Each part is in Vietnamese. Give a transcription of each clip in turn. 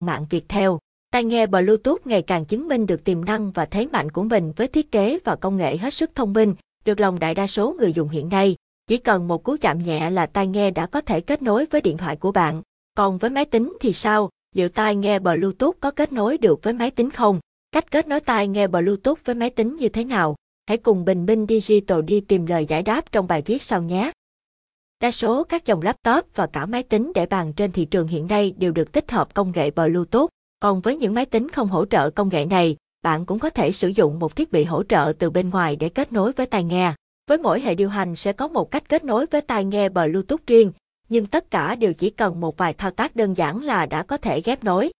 mạng Viettel. Tai nghe Bluetooth ngày càng chứng minh được tiềm năng và thế mạnh của mình với thiết kế và công nghệ hết sức thông minh, được lòng đại đa số người dùng hiện nay. Chỉ cần một cú chạm nhẹ là tai nghe đã có thể kết nối với điện thoại của bạn. Còn với máy tính thì sao? Liệu tai nghe Bluetooth có kết nối được với máy tính không? Cách kết nối tai nghe Bluetooth với máy tính như thế nào? Hãy cùng Bình Minh Digital đi tìm lời giải đáp trong bài viết sau nhé. Đa số các dòng laptop và cả máy tính để bàn trên thị trường hiện nay đều được tích hợp công nghệ Bluetooth. Còn với những máy tính không hỗ trợ công nghệ này, bạn cũng có thể sử dụng một thiết bị hỗ trợ từ bên ngoài để kết nối với tai nghe. Với mỗi hệ điều hành sẽ có một cách kết nối với tai nghe Bluetooth riêng, nhưng tất cả đều chỉ cần một vài thao tác đơn giản là đã có thể ghép nối.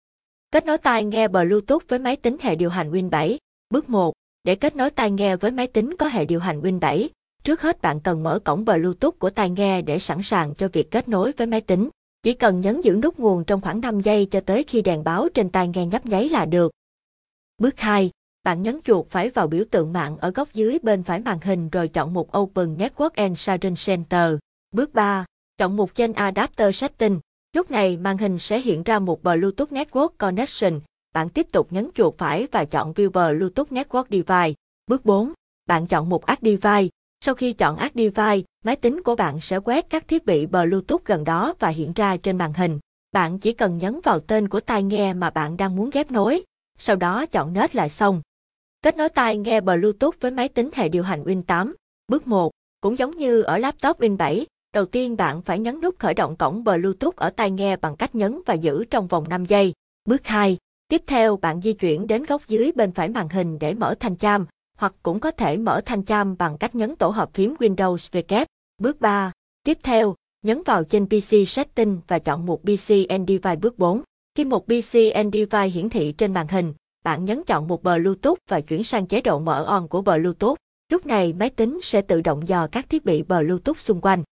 Kết nối tai nghe Bluetooth với máy tính hệ điều hành Win 7. Bước 1. Để kết nối tai nghe với máy tính có hệ điều hành Win 7, trước hết, bạn cần mở cổng Bluetooth của tai nghe để sẵn sàng cho việc kết nối với máy tính. Chỉ cần nhấn giữ nút nguồn trong khoảng 5 giây cho tới khi đèn báo trên tai nghe nhấp nháy là được. Bước 2. Bạn nhấn chuột phải vào biểu tượng mạng ở góc dưới bên phải màn hình rồi chọn mục Open Network and Sharing Center. Bước 3. Chọn mục trên Adapter Setting. Lúc này, màn hình sẽ hiện ra một Bluetooth Network Connection. Bạn tiếp tục nhấn chuột phải và chọn View Bluetooth Network Device. Bước 4. Bạn chọn mục Add Device. Sau khi chọn Add Device, máy tính của bạn sẽ quét các thiết bị Bluetooth gần đó và hiện ra trên màn hình. Bạn chỉ cần nhấn vào tên của tai nghe mà bạn đang muốn ghép nối, sau đó chọn nết lại xong. Kết nối tai nghe Bluetooth với máy tính hệ điều hành Win 8. Bước 1. Cũng giống như ở laptop Win 7, đầu tiên bạn phải nhấn nút khởi động cổng Bluetooth ở tai nghe bằng cách nhấn và giữ trong vòng 5 giây. Bước 2. Tiếp theo bạn di chuyển đến góc dưới bên phải màn hình để mở thanh cham, hoặc cũng có thể mở thanh cham bằng cách nhấn tổ hợp phím Windows W. Bước 3. Tiếp theo, nhấn vào trên PC Setting và chọn mục PC and Device bước 4. Khi một PC and Device hiển thị trên màn hình, bạn nhấn chọn mục Bluetooth và chuyển sang chế độ mở on của Bluetooth. Lúc này máy tính sẽ tự động dò các thiết bị Bluetooth xung quanh.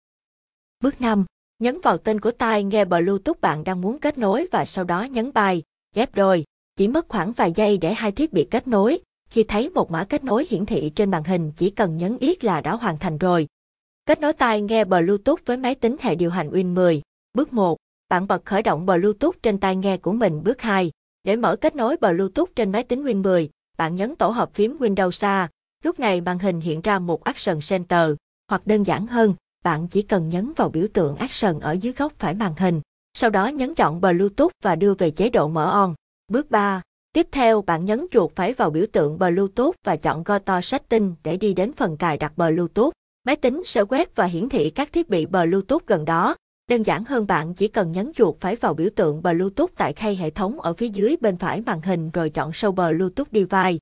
Bước 5. Nhấn vào tên của tai nghe Bluetooth bạn đang muốn kết nối và sau đó nhấn bài, ghép đôi. Chỉ mất khoảng vài giây để hai thiết bị kết nối. Khi thấy một mã kết nối hiển thị trên màn hình chỉ cần nhấn yết là đã hoàn thành rồi. Kết nối tai nghe Bluetooth với máy tính hệ điều hành Win 10. Bước 1. Bạn bật khởi động Bluetooth trên tai nghe của mình. Bước 2. Để mở kết nối Bluetooth trên máy tính Win 10, bạn nhấn tổ hợp phím Windows A. Lúc này màn hình hiện ra một Action Center. Hoặc đơn giản hơn, bạn chỉ cần nhấn vào biểu tượng Action ở dưới góc phải màn hình. Sau đó nhấn chọn Bluetooth và đưa về chế độ mở on. Bước 3. Tiếp theo bạn nhấn chuột phải vào biểu tượng Bluetooth và chọn Go to Setting để đi đến phần cài đặt Bluetooth. Máy tính sẽ quét và hiển thị các thiết bị Bluetooth gần đó. Đơn giản hơn bạn chỉ cần nhấn chuột phải vào biểu tượng Bluetooth tại khay hệ thống ở phía dưới bên phải màn hình rồi chọn Show Bluetooth Device.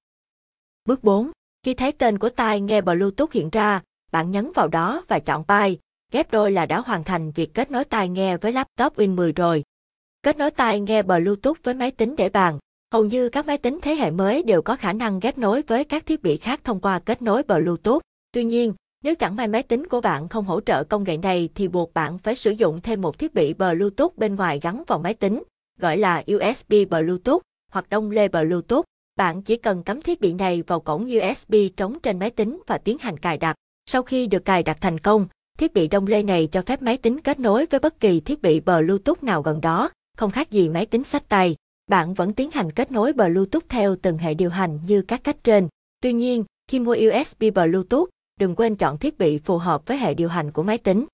Bước 4. Khi thấy tên của tai nghe Bluetooth hiện ra, bạn nhấn vào đó và chọn Pi. Ghép đôi là đã hoàn thành việc kết nối tai nghe với laptop Win 10 rồi. Kết nối tai nghe Bluetooth với máy tính để bàn. Hầu như các máy tính thế hệ mới đều có khả năng ghép nối với các thiết bị khác thông qua kết nối Bluetooth. Tuy nhiên, nếu chẳng may máy tính của bạn không hỗ trợ công nghệ này thì buộc bạn phải sử dụng thêm một thiết bị Bluetooth bên ngoài gắn vào máy tính, gọi là USB Bluetooth hoặc đông lê Bluetooth. Bạn chỉ cần cắm thiết bị này vào cổng USB trống trên máy tính và tiến hành cài đặt. Sau khi được cài đặt thành công, thiết bị đông lê này cho phép máy tính kết nối với bất kỳ thiết bị Bluetooth nào gần đó, không khác gì máy tính sách tay. Bạn vẫn tiến hành kết nối Bluetooth theo từng hệ điều hành như các cách trên. Tuy nhiên, khi mua USB Bluetooth, đừng quên chọn thiết bị phù hợp với hệ điều hành của máy tính.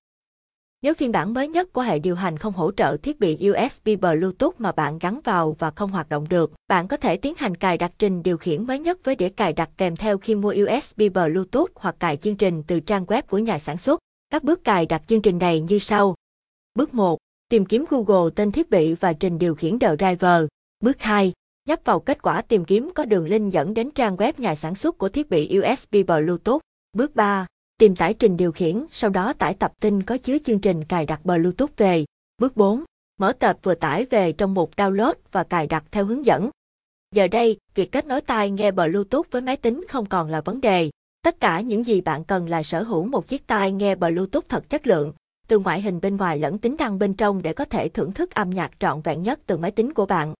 Nếu phiên bản mới nhất của hệ điều hành không hỗ trợ thiết bị USB Bluetooth mà bạn gắn vào và không hoạt động được, bạn có thể tiến hành cài đặt trình điều khiển mới nhất với đĩa cài đặt kèm theo khi mua USB Bluetooth hoặc cài chương trình từ trang web của nhà sản xuất. Các bước cài đặt chương trình này như sau. Bước 1. Tìm kiếm Google tên thiết bị và trình điều khiển The Driver. Bước 2. Nhấp vào kết quả tìm kiếm có đường link dẫn đến trang web nhà sản xuất của thiết bị USB Bluetooth. Bước 3. Tìm tải trình điều khiển, sau đó tải tập tin có chứa chương trình cài đặt Bluetooth về. Bước 4. Mở tập vừa tải về trong mục Download và cài đặt theo hướng dẫn. Giờ đây, việc kết nối tai nghe Bluetooth với máy tính không còn là vấn đề. Tất cả những gì bạn cần là sở hữu một chiếc tai nghe Bluetooth thật chất lượng, từ ngoại hình bên ngoài lẫn tính năng bên trong để có thể thưởng thức âm nhạc trọn vẹn nhất từ máy tính của bạn.